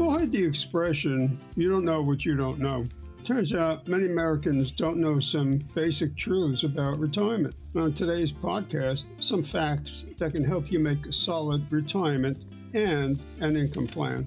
We've all heard the expression, you don't know what you don't know. Turns out many Americans don't know some basic truths about retirement. On today's podcast, some facts that can help you make a solid retirement and an income plan.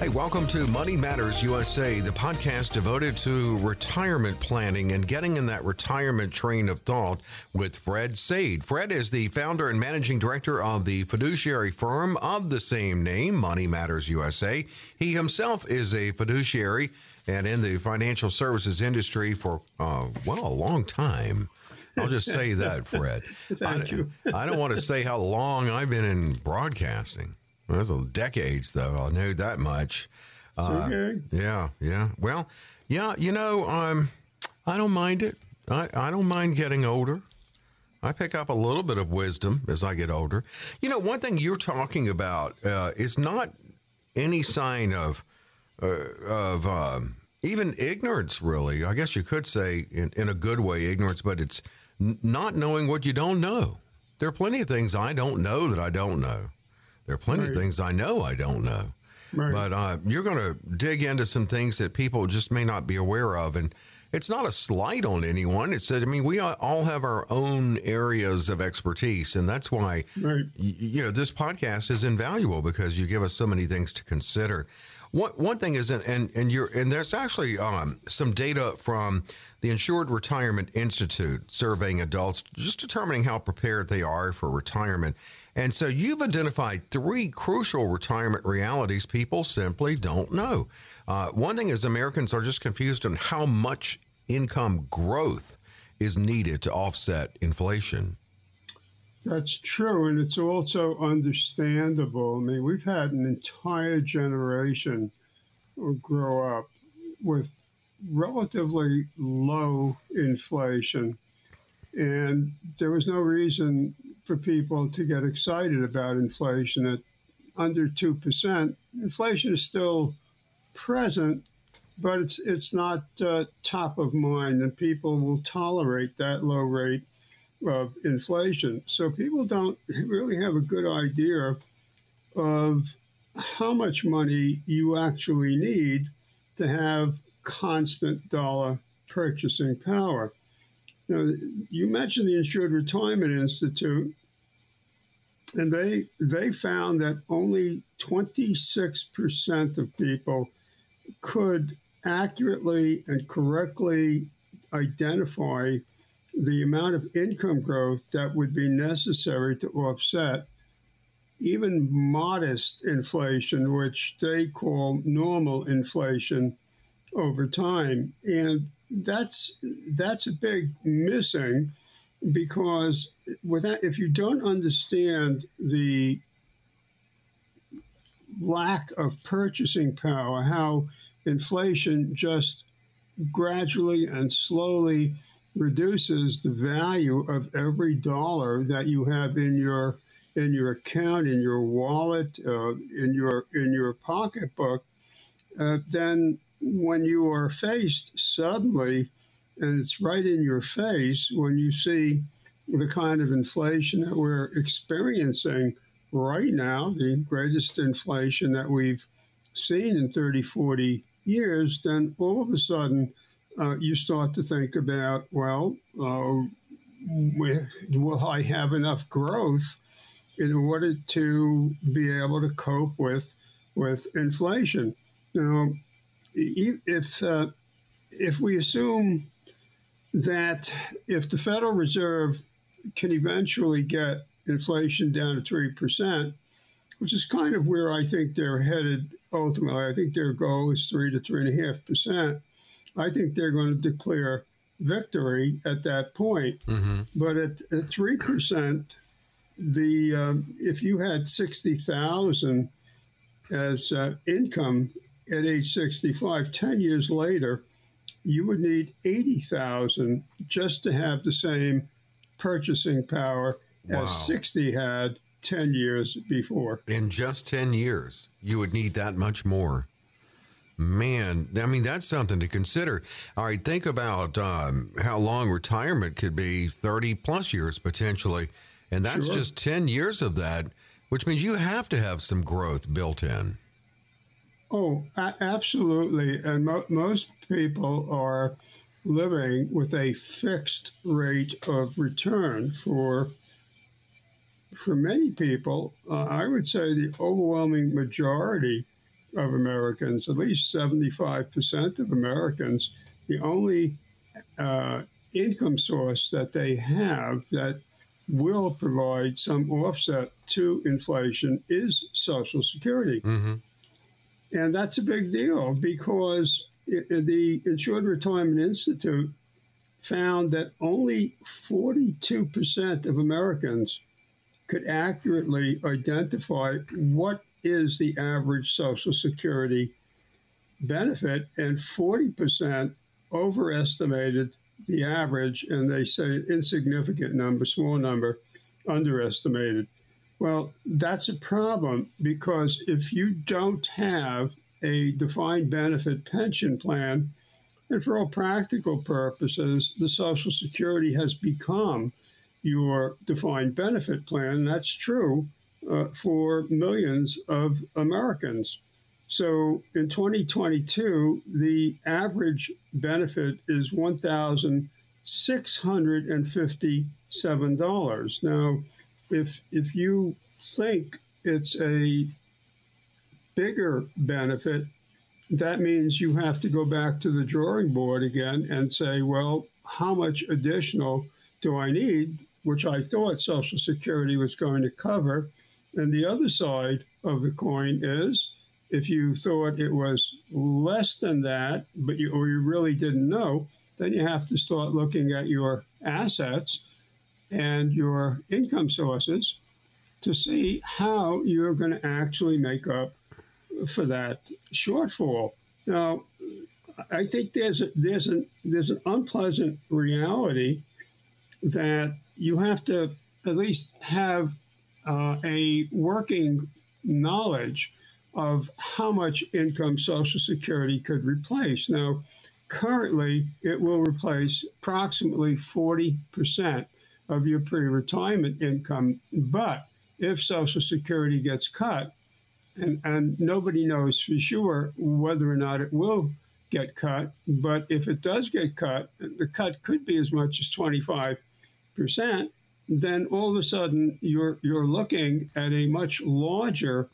Hey, welcome to Money Matters USA, the podcast devoted to retirement planning and getting in that retirement train of thought with Fred Saide. Fred is the founder and managing director of the fiduciary firm of the same name, Money Matters USA. He himself is a fiduciary and in the financial services industry for, uh, well, a long time. I'll just say that, Fred. Thank I, you. I don't want to say how long I've been in broadcasting. Well, that's decades, though. I know that much. Uh, okay. Yeah, yeah. Well, yeah. You know, um, I don't mind it. I, I don't mind getting older. I pick up a little bit of wisdom as I get older. You know, one thing you're talking about uh, is not any sign of uh, of um, even ignorance, really. I guess you could say, in, in a good way, ignorance, but it's n- not knowing what you don't know. There are plenty of things I don't know that I don't know. There are plenty right. of things I know I don't know. Right. But uh, you're going to dig into some things that people just may not be aware of. And it's not a slight on anyone. It's that, I mean, we all have our own areas of expertise. And that's why, right. you, you know, this podcast is invaluable because you give us so many things to consider. One, one thing is, and, and you're, and there's actually um, some data from the Insured Retirement Institute surveying adults, just determining how prepared they are for retirement. And so you've identified three crucial retirement realities people simply don't know. Uh, one thing is Americans are just confused on how much income growth is needed to offset inflation. That's true, and it's also understandable. I mean, we've had an entire generation grow up with relatively low inflation, and there was no reason for people to get excited about inflation at under 2%. Inflation is still present, but it's, it's not uh, top of mind, and people will tolerate that low rate of inflation. So people don't really have a good idea of how much money you actually need to have constant dollar purchasing power. Now, you mentioned the Insured Retirement Institute, and they they found that only 26% of people could accurately and correctly identify the amount of income growth that would be necessary to offset even modest inflation, which they call normal inflation over time. And that's that's a big missing because without if you don't understand the lack of purchasing power, how inflation just gradually and slowly reduces the value of every dollar that you have in your in your account, in your wallet, uh, in your in your pocketbook, uh, then when you are faced suddenly, and it's right in your face when you see the kind of inflation that we're experiencing right now, the greatest inflation that we've seen in 30, 40 years, then all of a sudden uh, you start to think about, well, uh, will I have enough growth in order to be able to cope with with inflation? Now, if uh, if we assume that if the Federal Reserve can eventually get inflation down to three percent, which is kind of where I think they're headed ultimately. I think their goal is three to three and a half percent. I think they're going to declare victory at that point. Mm-hmm. But at, at 3%, the um, if you had 60,000 as uh, income at age 65, 10 years later, you would need 80,000 just to have the same purchasing power Wow. as 60 had 10 years before. In just 10 years, you would need that much more. Man, I mean, that's something to consider. All right, think about um, how long retirement could be 30 plus years potentially. And that's Sure. just 10 years of that, which means you have to have some growth built in. Oh, a- absolutely. And mo- most people are living with a fixed rate of return for for many people. Uh, I would say the overwhelming majority of Americans, at least 75% of Americans, the only uh, income source that they have that will provide some offset to inflation is Social Security. Mm-hmm. And that's a big deal because i- the Insured Retirement Institute found that only 42% of Americans could accurately identify what is the average Social Security benefit, and 40% overestimated the average, and they say insignificant number, small number, underestimated. Well, that's a problem because if you don't have a defined benefit pension plan, and for all practical purposes, the Social Security has become your defined benefit plan. That's true uh, for millions of Americans. So in 2022, the average benefit is $1,657. Now, if if you think it's a bigger benefit, that means you have to go back to the drawing board again and say, well, how much additional do I need? Which I thought Social Security was going to cover. And the other side of the coin is if you thought it was less than that, but you or you really didn't know, then you have to start looking at your assets and your income sources to see how you're going to actually make up for that shortfall. Now, I think there's a, there's an there's an unpleasant reality that you have to at least have uh, a working knowledge of how much income Social Security could replace. Now, currently, it will replace approximately 40% of your pre retirement income. But if Social Security gets cut, and, and nobody knows for sure whether or not it will get cut, but if it does get cut, the cut could be as much as 25%, then all of a sudden you're, you're looking at a much larger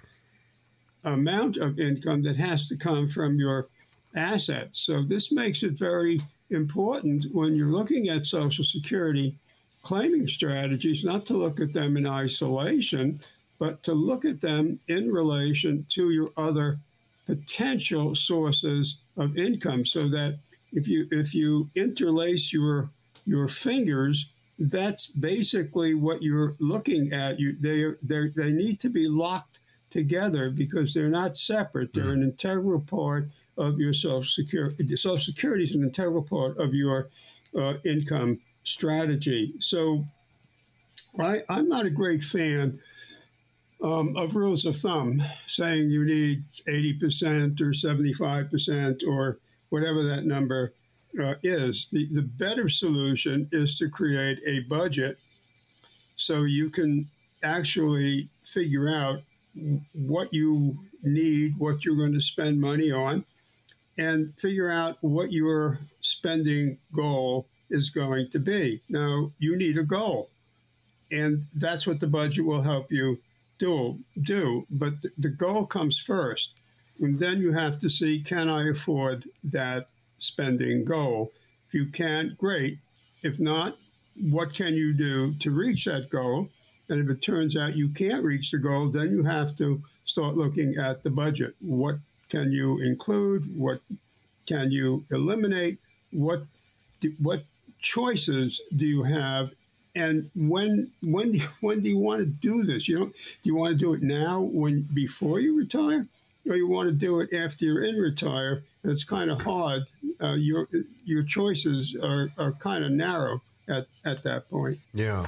amount of income that has to come from your assets. So this makes it very important when you're looking at Social Security claiming strategies, not to look at them in isolation, but to look at them in relation to your other potential sources of income so that if you if you interlace your your fingers that's basically what you're looking at. You they they they need to be locked together because they're not separate. They're an integral part of your social security social security is an integral part of your uh, income strategy. So I, i'm not a great fan um, of rules of thumb saying you need 80% or 75% or whatever that number uh, is. The, the better solution is to create a budget so you can actually figure out what you need, what you're going to spend money on, and figure out what your spending goal is going to be. Now, you need a goal, and that's what the budget will help you do, do but th- the goal comes first. And then you have to see can I afford that spending goal? If you can't, great. If not, what can you do to reach that goal? And if it turns out you can't reach the goal, then you have to start looking at the budget. What can you include? What can you eliminate? What what choices do you have? And when when when do you want to do this? You know, do you want to do it now when before you retire, or you want to do it after you're in retire? It's kind of hard. Uh, your your choices are, are kind of narrow at, at that point. Yeah.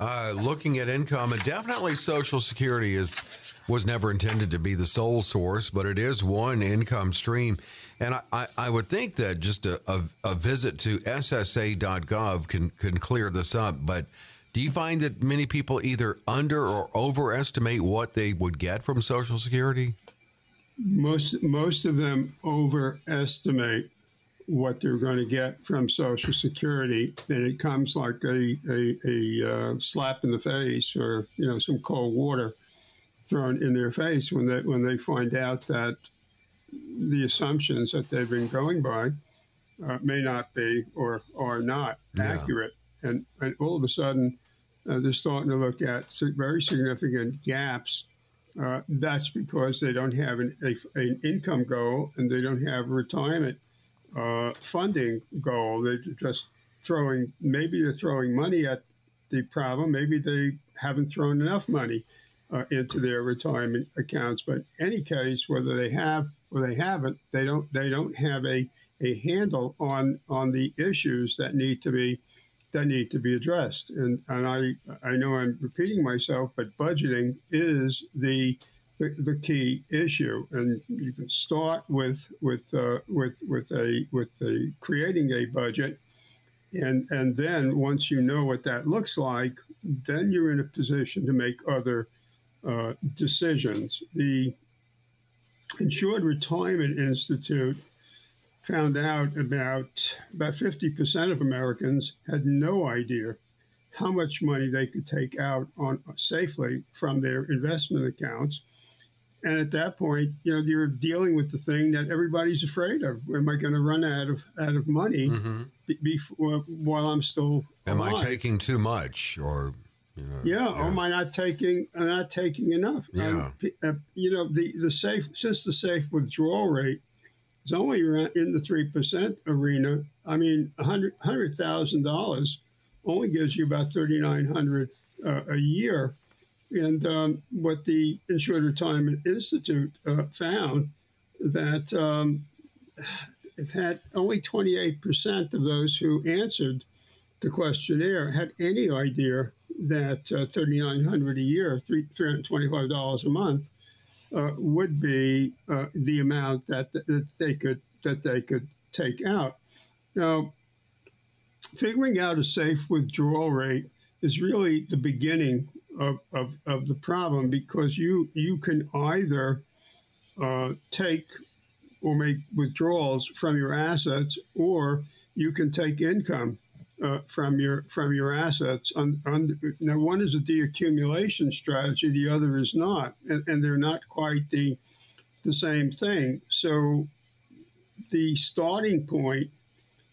Uh, looking at income, and definitely Social Security is was never intended to be the sole source, but it is one income stream. And I, I, I would think that just a, a, a, visit to SSA.gov can, can clear this up. But do you find that many people either under or overestimate what they would get from Social Security? Most most of them overestimate what they're going to get from Social Security, and it comes like a a, a uh, slap in the face, or you know, some cold water thrown in their face when they when they find out that the assumptions that they've been going by uh, may not be or are not accurate, and and all of a sudden uh, they're starting to look at very significant gaps. Uh, that's because they don't have an, a, an income goal and they don't have a retirement uh, funding goal. They're just throwing, maybe they're throwing money at the problem. Maybe they haven't thrown enough money uh, into their retirement accounts. But in any case, whether they have or they haven't, they don't they don't have a, a handle on on the issues that need to be that need to be addressed. And and I I know I'm repeating myself, but budgeting is the the, the key issue. And you can start with with uh, with with a with a creating a budget, and and then once you know what that looks like, then you're in a position to make other uh, decisions. The Insured Retirement Institute found out about about 50% of Americans had no idea how much money they could take out on safely from their investment accounts and at that point, you know, you're dealing with the thing that everybody's afraid of. Am I going to run out of out of money mm-hmm. before, while I'm still? Am alive? I taking too much, or? You know, yeah, yeah, or am I not taking not taking enough? Yeah. Um, you know, the the safe since the safe withdrawal rate is only in the three percent arena. I mean, a hundred hundred thousand dollars only gives you about thirty nine hundred uh, a year and um, what the Insured Retirement Institute uh, found that um, it had only 28% of those who answered the questionnaire had any idea that uh, 3900 a year, $325 a month, would be uh, the amount that, that they could that they could take out. Now, figuring out a safe withdrawal rate is really the beginning of, of, of the problem because you you can either uh, take or make withdrawals from your assets, or you can take income uh, from your from your assets. Now, one is a deaccumulation strategy; the other is not, and, and they're not quite the the same thing. So, the starting point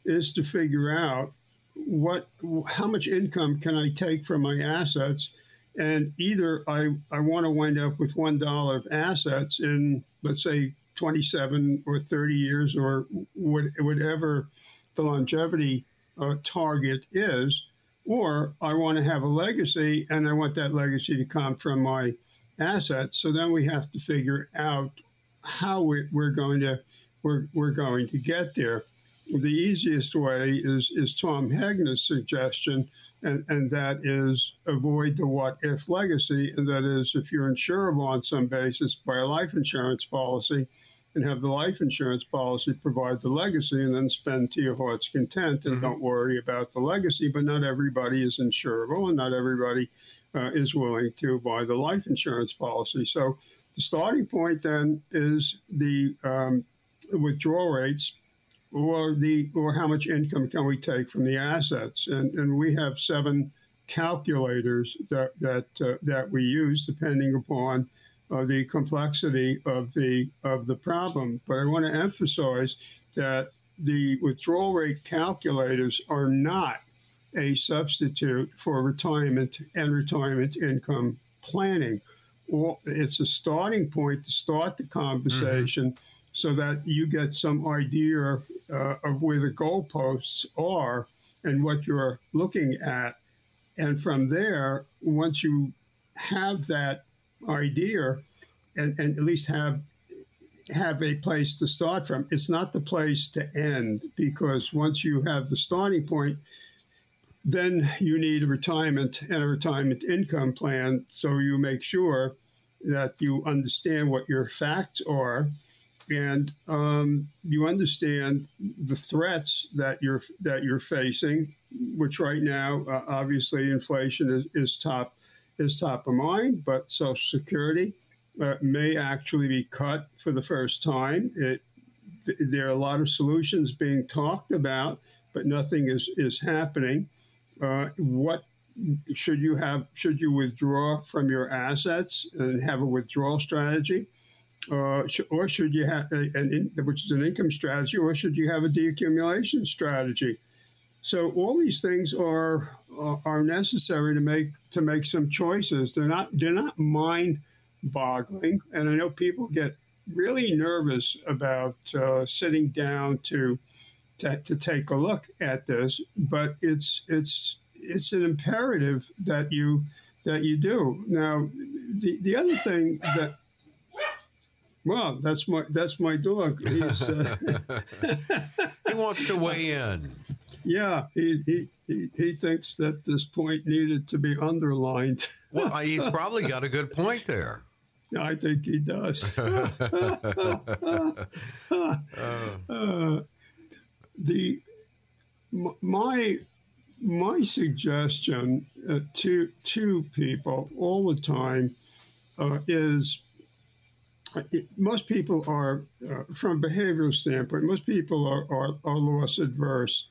is to figure out what how much income can I take from my assets and either I, I want to wind up with one dollar of assets in let's say 27 or 30 years or whatever the longevity uh, target is, or I want to have a legacy and I want that legacy to come from my assets. So then we have to figure out how we, we're going to we're, we're going to get there. The easiest way is is Tom Hegna's suggestion and, and that is avoid the what if legacy. And that is if you're insurable on some basis by a life insurance policy and have the life insurance policy provide the legacy and then spend to your heart's content and mm-hmm. don't worry about the legacy. But not everybody is insurable and not everybody uh, is willing to buy the life insurance policy. So the starting point then is the um, withdrawal rates or the or how much income can we take from the assets? And and we have seven calculators that that uh, that we use depending upon uh, the complexity of the of the problem. But I want to emphasize that the withdrawal rate calculators are not a substitute for retirement and retirement income planning. Well, it's a starting point to start the conversation. Mm-hmm so that you get some idea uh, of where the goalposts are and what you're looking at. And from there, once you have that idea and, and at least have have a place to start from, it's not the place to end because once you have the starting point, then you need a retirement and a retirement income plan. So you make sure that you understand what your facts are and um, you understand the threats that you're that you're facing, which right now, uh, obviously, inflation is, is top is top of mind. But Social Security uh, may actually be cut for the first time. It, th- there are a lot of solutions being talked about, but nothing is is happening. Uh, what should you have? Should you withdraw from your assets and have a withdrawal strategy? uh, or should you have an, in, which is an income strategy, or should you have a deaccumulation strategy? So all these things are uh, are necessary to make to make some choices. They're not they're not mind boggling, and I know people get really nervous about uh, sitting down to, to to take a look at this, but it's it's it's an imperative that you that you do. Now, the the other thing that well, that's my that's my dog. Uh, he wants to weigh in. Yeah, he, he, he he thinks that this point needed to be underlined. well, he's probably got a good point there. I think he does. uh, the my my suggestion uh, to to people all the time uh, is it, most people are, uh, from a behavioral standpoint, most people are, are, are loss adverse.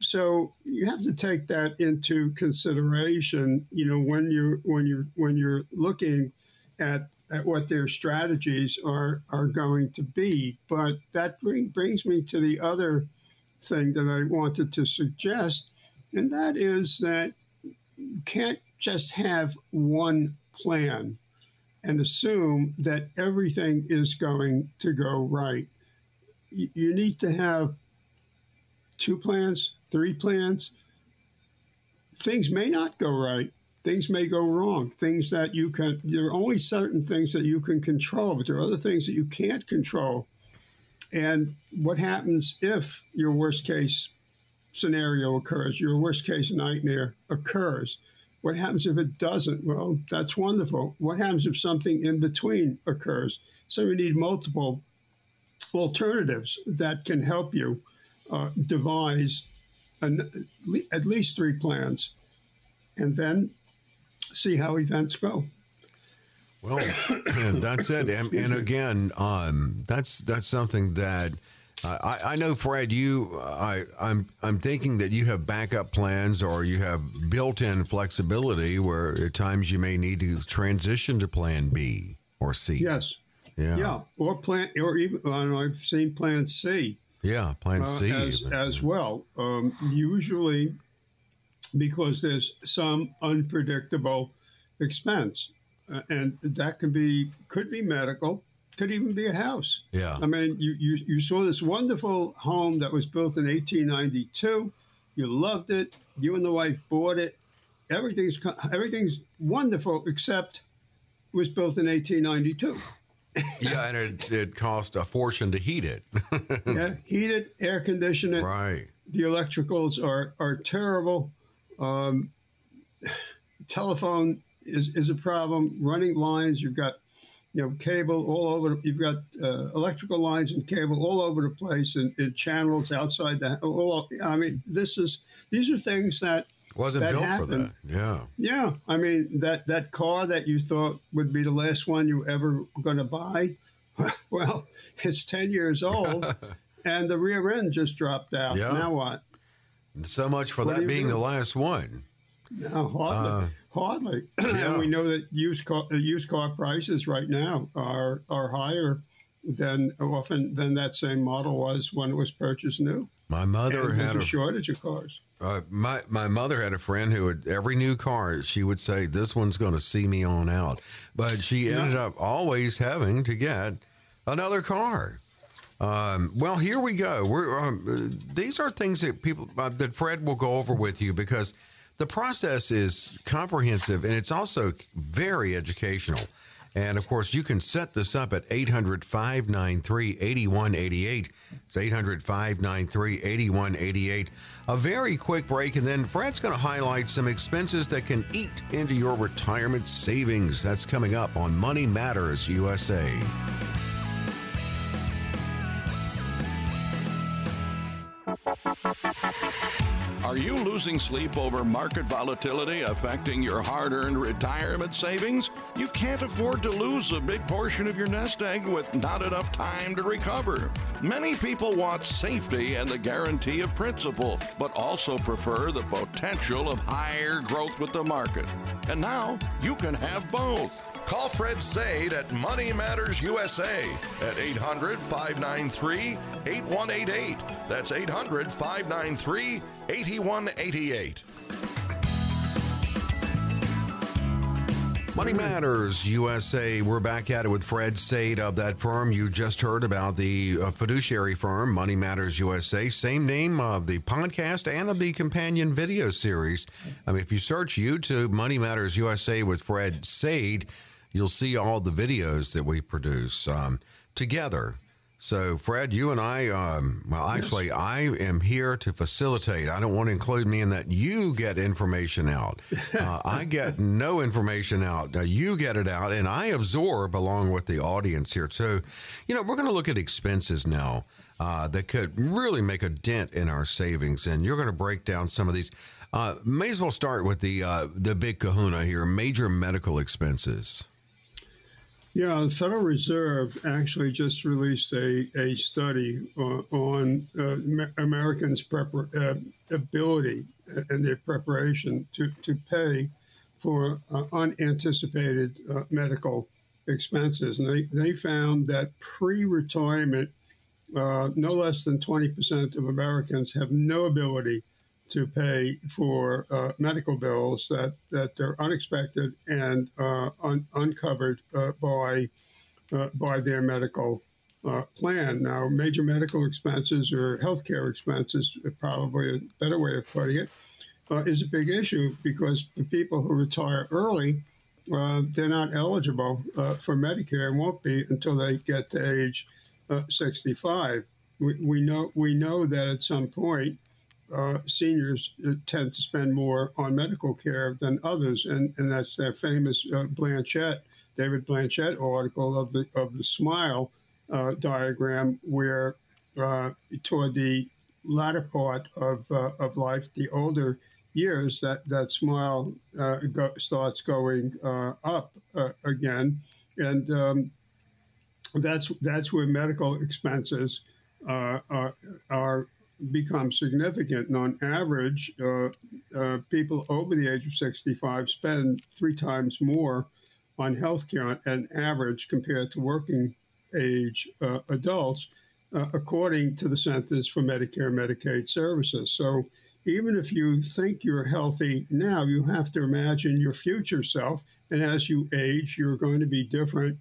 So you have to take that into consideration. You know, when you when you when you're looking at at what their strategies are are going to be. But that bring, brings me to the other thing that I wanted to suggest, and that is that you can't just have one plan and assume that everything is going to go right. You need to have two plans, three plans. Things may not go right. Things may go wrong. Things that you can, there are only certain things that you can control, but there are other things that you can't control. And what happens if your worst case scenario occurs, your worst case nightmare occurs? What happens if it doesn't? Well, that's wonderful. What happens if something in between occurs? So we need multiple alternatives that can help you uh, devise an, at least three plans and then see how events go. Well, that's it. And, and again, um, that's that's something that I, I know, Fred. You, I, I'm, I'm thinking that you have backup plans, or you have built-in flexibility, where at times you may need to transition to Plan B or C. Yes. Yeah. Yeah. Or plan, or even I've seen Plan C. Yeah, Plan uh, C as, as well. Um, usually, because there's some unpredictable expense, uh, and that can be could be medical could even be a house. Yeah. I mean, you, you, you saw this wonderful home that was built in 1892. You loved it. You and the wife bought it. Everything's everything's wonderful except it was built in 1892. Yeah, and it, it cost a fortune to heat it. yeah, heat it, air condition it. Right. The electricals are are terrible. Um, telephone is, is a problem. Running lines, you've got you know, cable all over. You've got uh, electrical lines and cable all over the place, and, and, channels outside the. All, I mean, this is these are things that wasn't that built happen. for that. Yeah. Yeah. I mean that that car that you thought would be the last one you ever going to buy, well, it's ten years old, and the rear end just dropped out. Yeah. Now what? So much for what that being the last one. No, hardly. Uh, hardly. Yeah. and we know that used car, uh, used car prices right now are are higher than often than that same model was when it was purchased new. My mother and had a, a shortage of cars. Uh, my my mother had a friend who would every new car she would say this one's going to see me on out, but she yeah. ended up always having to get another car. Um, well, here we go. We're um, these are things that people uh, that Fred will go over with you because the process is comprehensive and it's also very educational. And of course, you can set this up at 800 593 8188. It's 800 593 8188. A very quick break, and then Fred's going to highlight some expenses that can eat into your retirement savings. That's coming up on Money Matters USA. Are you losing sleep over market volatility affecting your hard earned retirement savings? You can't afford to lose a big portion of your nest egg with not enough time to recover. Many people want safety and the guarantee of principal, but also prefer the potential of higher growth with the market. And now you can have both. Call Fred Saide at Money Matters USA at 800 593 8188. That's 800 593 8188. Money Matters USA. We're back at it with Fred Saide of that firm. You just heard about the uh, fiduciary firm, Money Matters USA. Same name of the podcast and of the companion video series. I mean, if you search YouTube, Money Matters USA with Fred Saide, you'll see all the videos that we produce um, together. So, Fred, you and I, um, well, actually, yes. I am here to facilitate. I don't want to include me in that. You get information out. Uh, I get no information out. Uh, you get it out, and I absorb along with the audience here. So, you know, we're going to look at expenses now uh, that could really make a dent in our savings, and you're going to break down some of these. Uh, may as well start with the uh, the big kahuna here: major medical expenses. Yeah, the Federal Reserve actually just released a, a study uh, on uh, Americans' prepar- uh, ability and their preparation to, to pay for uh, unanticipated uh, medical expenses. And they, they found that pre retirement, uh, no less than 20% of Americans have no ability to pay for uh, medical bills that, that are unexpected and uh, un- uncovered uh, by uh, by their medical uh, plan. Now, major medical expenses or healthcare expenses, probably a better way of putting it, uh, is a big issue because the people who retire early. they're not eligible for Medicare and won't be until they get to age 65. We, we know we know that at some point uh, seniors uh, tend to spend more on medical care than others, and, and that's that famous uh, Blanchett, David Blanchett article of the of the smile uh, diagram, where uh, toward the latter part of uh, of life, the older years, that that smile go, starts going up again, and um, that's that's where medical expenses are, are become significant. And on average, uh, uh, people over the age of 65 spend three times more on healthcare on average compared to working age uh, adults, uh, according to the Centers for Medicare and Medicaid Services. So even if you think you're healthy now, you have to imagine your future self. And as you age, you're going to be different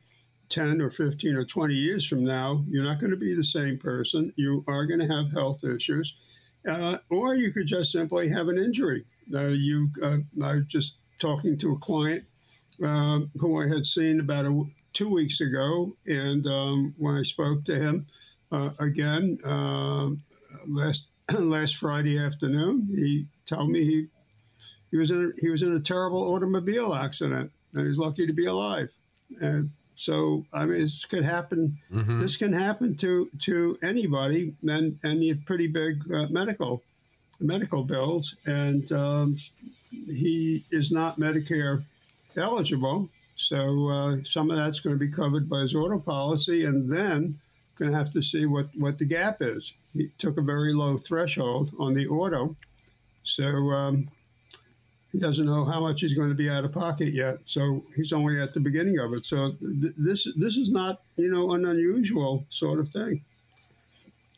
10 or 15 or 20 years from now, you're not going to be the same person. You are going to have health issues. Uh, or you could just simply have an injury. Uh, you, uh, I was just talking to a client um, who I had seen about a, two weeks ago. And um, when I spoke to him uh, again um, last, last Friday afternoon, he told me he, he, was in a, he was in a terrible automobile accident and he was lucky to be alive. And so I mean, this could happen. Mm-hmm. This can happen to to anybody, and and need pretty big uh, medical medical bills. And um, he is not Medicare eligible, so uh, some of that's going to be covered by his auto policy, and then going to have to see what what the gap is. He took a very low threshold on the auto, so um, he doesn't know how much he's going to be out of pocket yet. So he's only at the beginning of it. So th- this this is not you know an unusual sort of thing.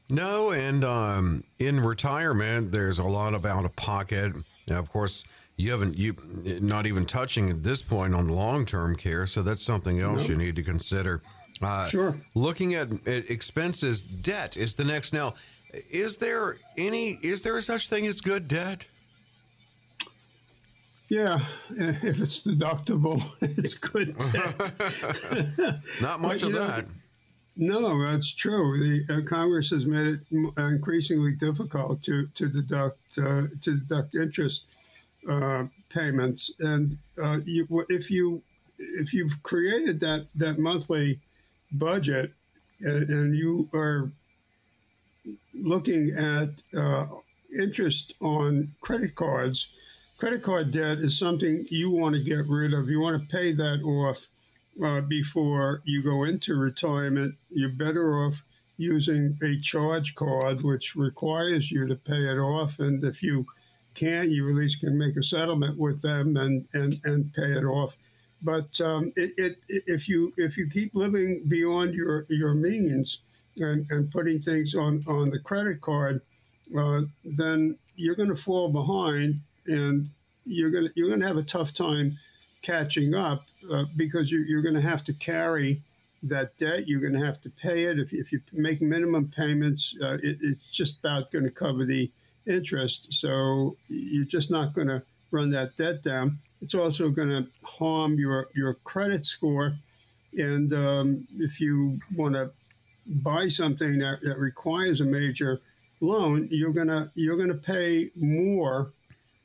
No, and um, in retirement, there's a lot of out of pocket. Now, of course, you haven't you not even touching at this point on long term care, so that's something else you need to consider. Uh, Sure. Looking at, at expenses, debt is the next. Now, is there any? Is there such thing as good debt? Yeah, if it's deductible, it's good. Not much But, of you know, that. No, that's true. The uh, Congress has made it m- increasingly difficult to to deduct uh, to deduct interest uh, payments, and uh, you, if you if you've created that that monthly budget and, and you are looking at uh, interest on credit cards, credit card debt is something you want to get rid of. You want to pay that off uh, before you go into retirement. You're better off using a charge card, which requires you to pay it off. And if you can't, you at least can make a settlement with them and, and, and pay it off. But um, it, it, if you if you keep living beyond your, your means and, and putting things on, on the credit card, uh, then you're going to fall behind and you're to you're to have a tough time catching up uh, because you're, you're to have to carry that debt. You're to have to pay it. If, if you make minimum payments, uh, it, it's just about to cover the interest. So you're just not to run that debt down. It's also to harm your, your credit score. And um, if you want to buy something that, that requires a major loan, you're gonna you're gonna pay more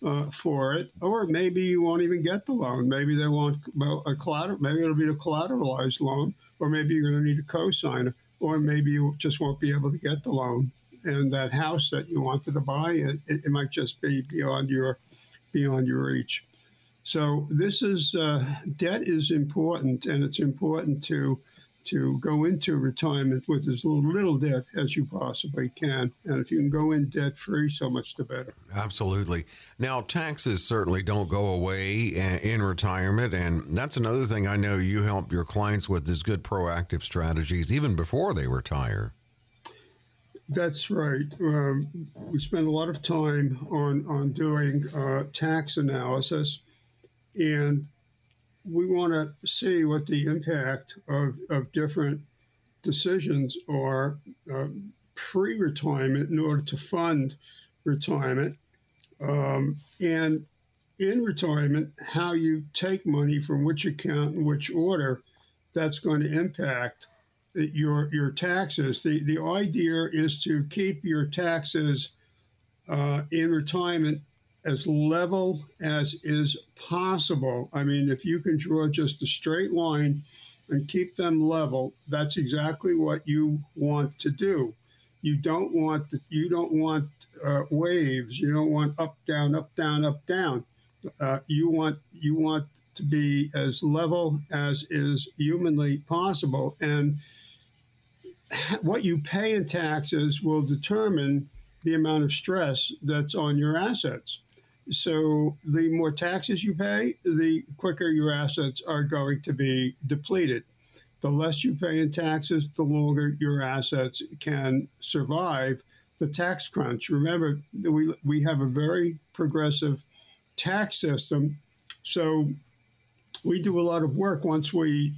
uh, for it, or maybe you won't even get the loan. Maybe they want a collateral. Maybe it'll be a collateralized loan, or maybe you're going to need a co-signer, or maybe you just won't be able to get the loan. And that house that you wanted to buy, it, it might just be beyond your beyond your reach. So this is uh, debt is important, and it's important to to go into retirement with as little debt as you possibly can. And if you can go in debt free, so much the better. Absolutely. Now, taxes certainly don't go away in retirement. And that's another thing I know you help your clients with is good proactive strategies even before they retire. That's right. Um, we spend a lot of time on, on doing uh, tax analysis. And we want to see what the impact of, of different decisions are uh, pre retirement in order to fund retirement. Um, and in retirement, how you take money from which account in which order, that's going to impact your your taxes. The the idea is to keep your taxes uh, in retirement as level as is possible. I mean, if you can draw just a straight line and keep them level, that's exactly what you want to do. You don't want the, you don't want uh, waves. You don't want up down up down up down. Uh, you want you want to be as level as is humanly possible, and what you pay in taxes will determine the amount of stress that's on your assets. So the more taxes you pay, the quicker your assets are going to be depleted. The less you pay in taxes, the longer your assets can survive the tax crunch. Remember, we, we have a very progressive tax system. So we do a lot of work once we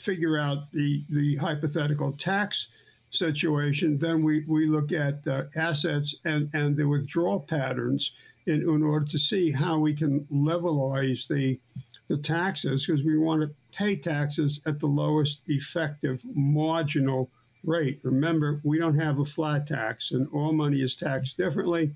figure out the, the hypothetical tax situation. Then we, we look at uh, assets and, and the withdrawal patterns in, in order to see how we can levelize the, the taxes because we want to pay taxes at the lowest effective marginal rate. Remember, we don't have a flat tax, and all money is taxed differently.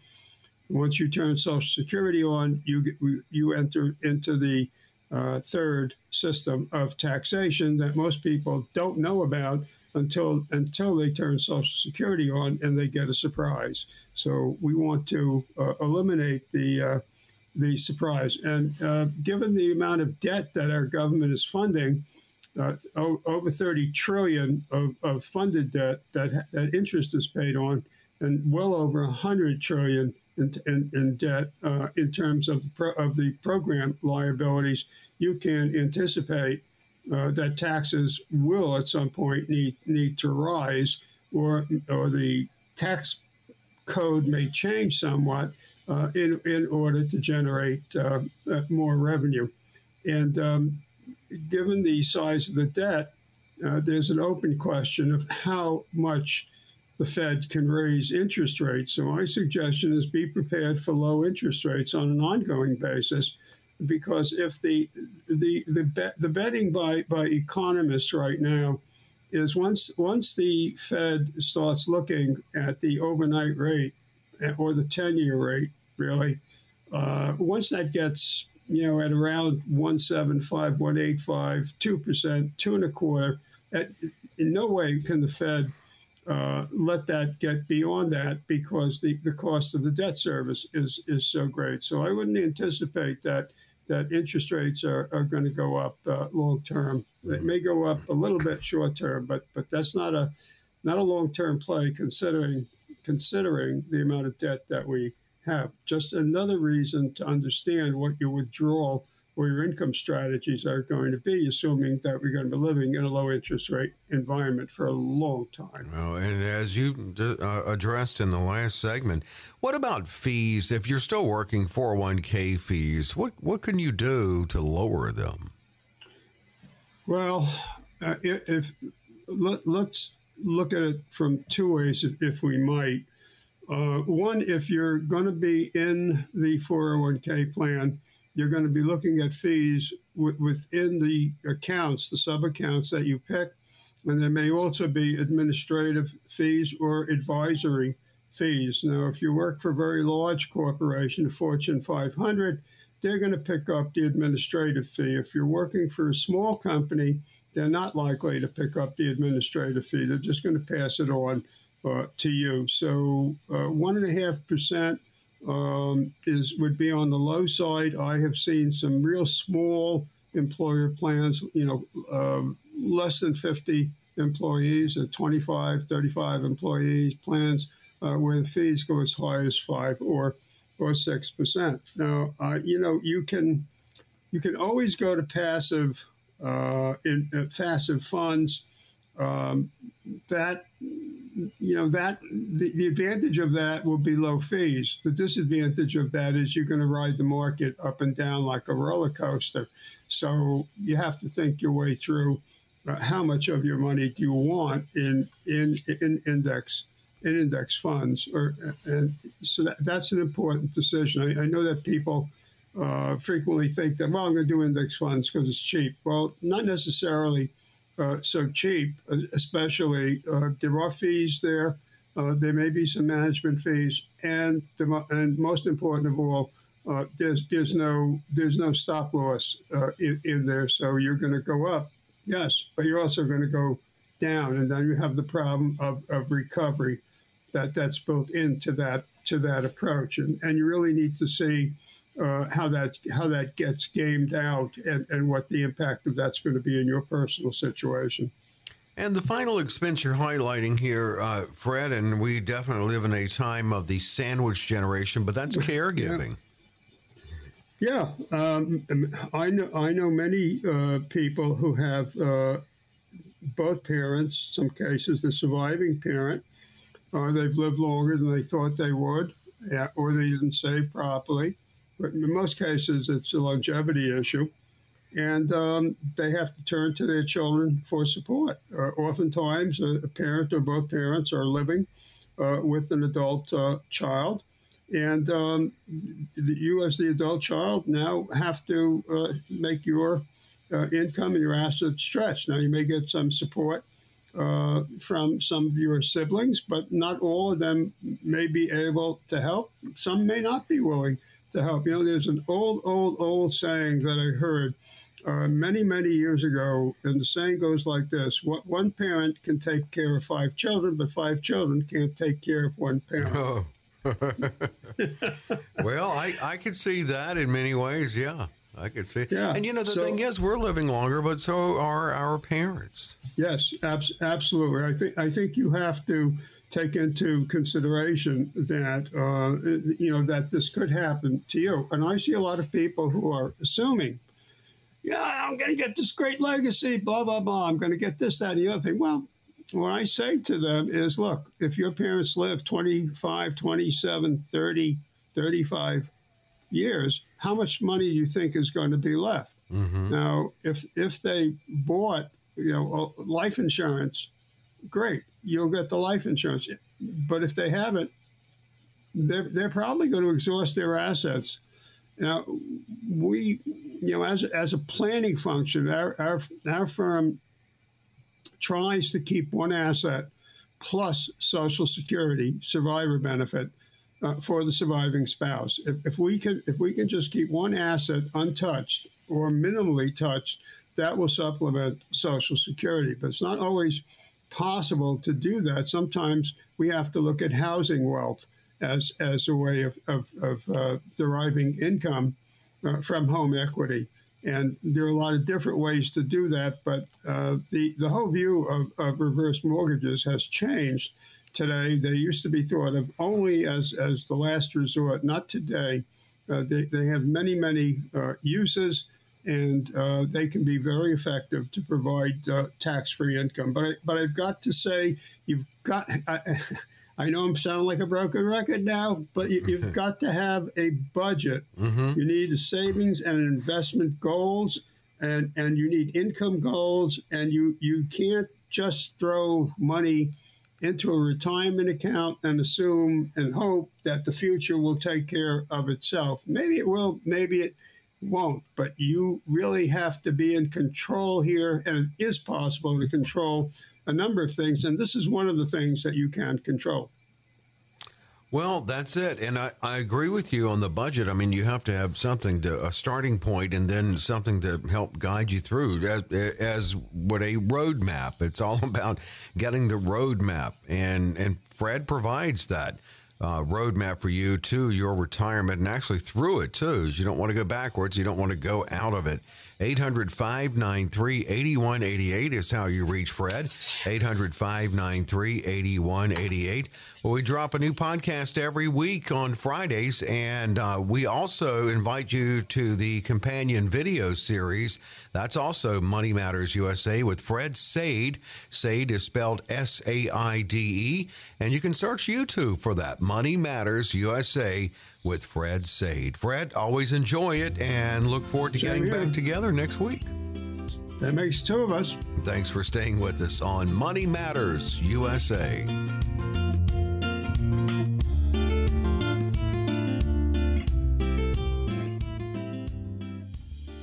Once you turn Social Security on, you you enter into the uh, third system of taxation that most people don't know about until until they turn Social Security on and they get a surprise. So we want to uh, eliminate the uh, the surprise. And uh, given the amount of debt that our government is funding, uh, over 30 trillion of, of funded debt that that interest is paid on, and well over 100 trillion in, in, in debt uh, in terms of the, pro, of the program liabilities, you can anticipate uh, that taxes will at some point need need to rise, or or the tax code may change somewhat uh, in in order to generate uh, uh more revenue. And um, given the size of the debt, uh, there's an open question of how much the Fed can raise interest rates. So my suggestion is be prepared for low interest rates on an ongoing basis, because if the the the, bet, the betting by by economists right now is once once the Fed starts looking at the overnight rate or the ten year rate, really, uh, once that gets you know at around 175, 185, two percent, two and a quarter, at, in no way can the Fed uh, let that get beyond that because the, the cost of the debt service is is so great. So I wouldn't anticipate that that interest rates are, are going to go up uh, long term. It may go up a little bit short term, but but that's not a not a long term play considering considering the amount of debt that we have. Just another reason to understand what your withdrawal or your income strategies are going to be, assuming that we're going to be living in a low interest rate environment for a long time. Well, and as you uh, addressed in the last segment, what about fees? If you're still working 401k fees, what, what can you do to lower them? Well, uh, if, if let, us look at it from two ways, if, if we might. Uh, one, if you're going to be in the 401k plan, you're going to be looking at fees within the accounts, the sub accounts that you pick. And there may also be administrative fees or advisory fees. Now, if you work for a very large corporation, a Fortune 500, they're going to pick up the administrative fee. If you're working for a small company, they're not likely to pick up the administrative fee. They're just going to pass it on uh, to you. So, uh, 1.5% um, is would be on the low side. I have seen some real small employer plans, you know, um, less than 50 employees, or 25, 35 employees plans uh, where the fees go as high as five or or six percent. Now, uh, you know, you can you can always go to passive uh, in uh, passive funds. Um, that you know that the, the advantage of that will be low fees. The disadvantage of that is you're going to ride the market up and down like a roller coaster. So you have to think your way through uh, how much of your money do you want in in, in index in index funds, or and so that, that's an important decision. I, I know that people uh, frequently think that well, I'm going to do index funds because it's cheap. Well, not necessarily uh, so cheap, especially uh, there are fees there. Uh, there may be some management fees, and the, and most important of all, uh, there's there's no there's no stop loss uh, in, in, there. So you're going to go up, yes, but you're also going to go down, and then you have the problem of, of recovery that that's built into that to that approach, and and you really need to see uh, how that how that gets gamed out and, and what the impact of that's going to be in your personal situation. And the final expense you're highlighting here, uh, Fred, and we definitely live in a time of the sandwich generation, but that's caregiving. yeah, yeah. Um, I know I know many uh, people who have uh, both parents. Some cases, the surviving parent, uh, they've lived longer than they thought they would, or they didn't save properly but in most cases, it's a longevity issue. And um, they have to turn to their children for support. Uh, oftentimes, a, parent or both parents are living uh, with an adult uh, child. And um, you, as the adult child, now have to uh, make your uh, income and your assets stretch. Now, you may get some support uh, from some of your siblings, but not all of them may be able to help. Some may not be willing to help. You know, there's an old, old, old saying that I heard uh, many, many years ago, and the saying goes like this: what, One parent can take care of five children, but five children can't take care of one parent. Oh. well, I, I could see that in many ways. Yeah, I could see. Yeah. And you know, the so, thing is, we're living longer, but so are our parents. Yes, abs- absolutely. I think I think you have to take into consideration that uh, you know that this could happen to you. And I see a lot of people who are assuming, yeah, I'm going to get this great legacy, blah blah blah. I'm going to get this, that, and the other thing. Well, what I say to them is, look, if your parents live 25, 27, 30, 35 years, how much money do you think is going to be left? Mm-hmm. Now, if if they bought you know, life insurance, great, you'll get the life insurance. But if they haven't, they're, they're probably going to exhaust their assets. Now, we, you know, as, as a planning function, our, our, our firm tries to keep one asset plus Social Security survivor benefit uh, for the surviving spouse. If, if we can, if we can just keep one asset untouched or minimally touched, that will supplement Social Security. But it's not always possible to do that. Sometimes we have to look at housing wealth as as a way of of, of uh, deriving income uh, from home equity. And there are a lot of different ways to do that, but uh, the, the whole view of, of reverse mortgages has changed today. They used to be thought of only as, as the last resort, not today. Uh, they, they have many, many uh, uses, and uh, they can be very effective to provide uh, tax free income. But, I, but I've got to say, you've got. I, I know I'm sounding like a broken record now, but you, have got to have a budget. Mm-hmm. You need savings and investment goals, and and you need income goals, and you you can't just throw money into a retirement account and assume and hope that the future will take care of itself. Maybe it will, maybe it won't, but you really have to be in control here, and it is possible to control a number of things, and this is one of the things that you can't control. Well, that's it. And I, I agree with you on the budget. I mean, you have to have something to a starting point and then something to help guide you through as, as what a roadmap. It's all about getting the roadmap. And, and Fred provides that uh, roadmap for you to your retirement and actually through it too. You don't want to go backwards. You don't want to go out of it. 800 593 8188 is how you reach Fred. 800 593 8188. Well, we drop a new podcast every week on Fridays, and uh, we also invite you to the companion video series. That's also Money Matters USA with Fred Sade. Saide is spelled S A I D E, and you can search YouTube for that Money Matters USA with Fred Saide. Fred, always enjoy it and look forward to Same getting here. back together next week. That makes two of us. Thanks for staying with us on Money Matters USA.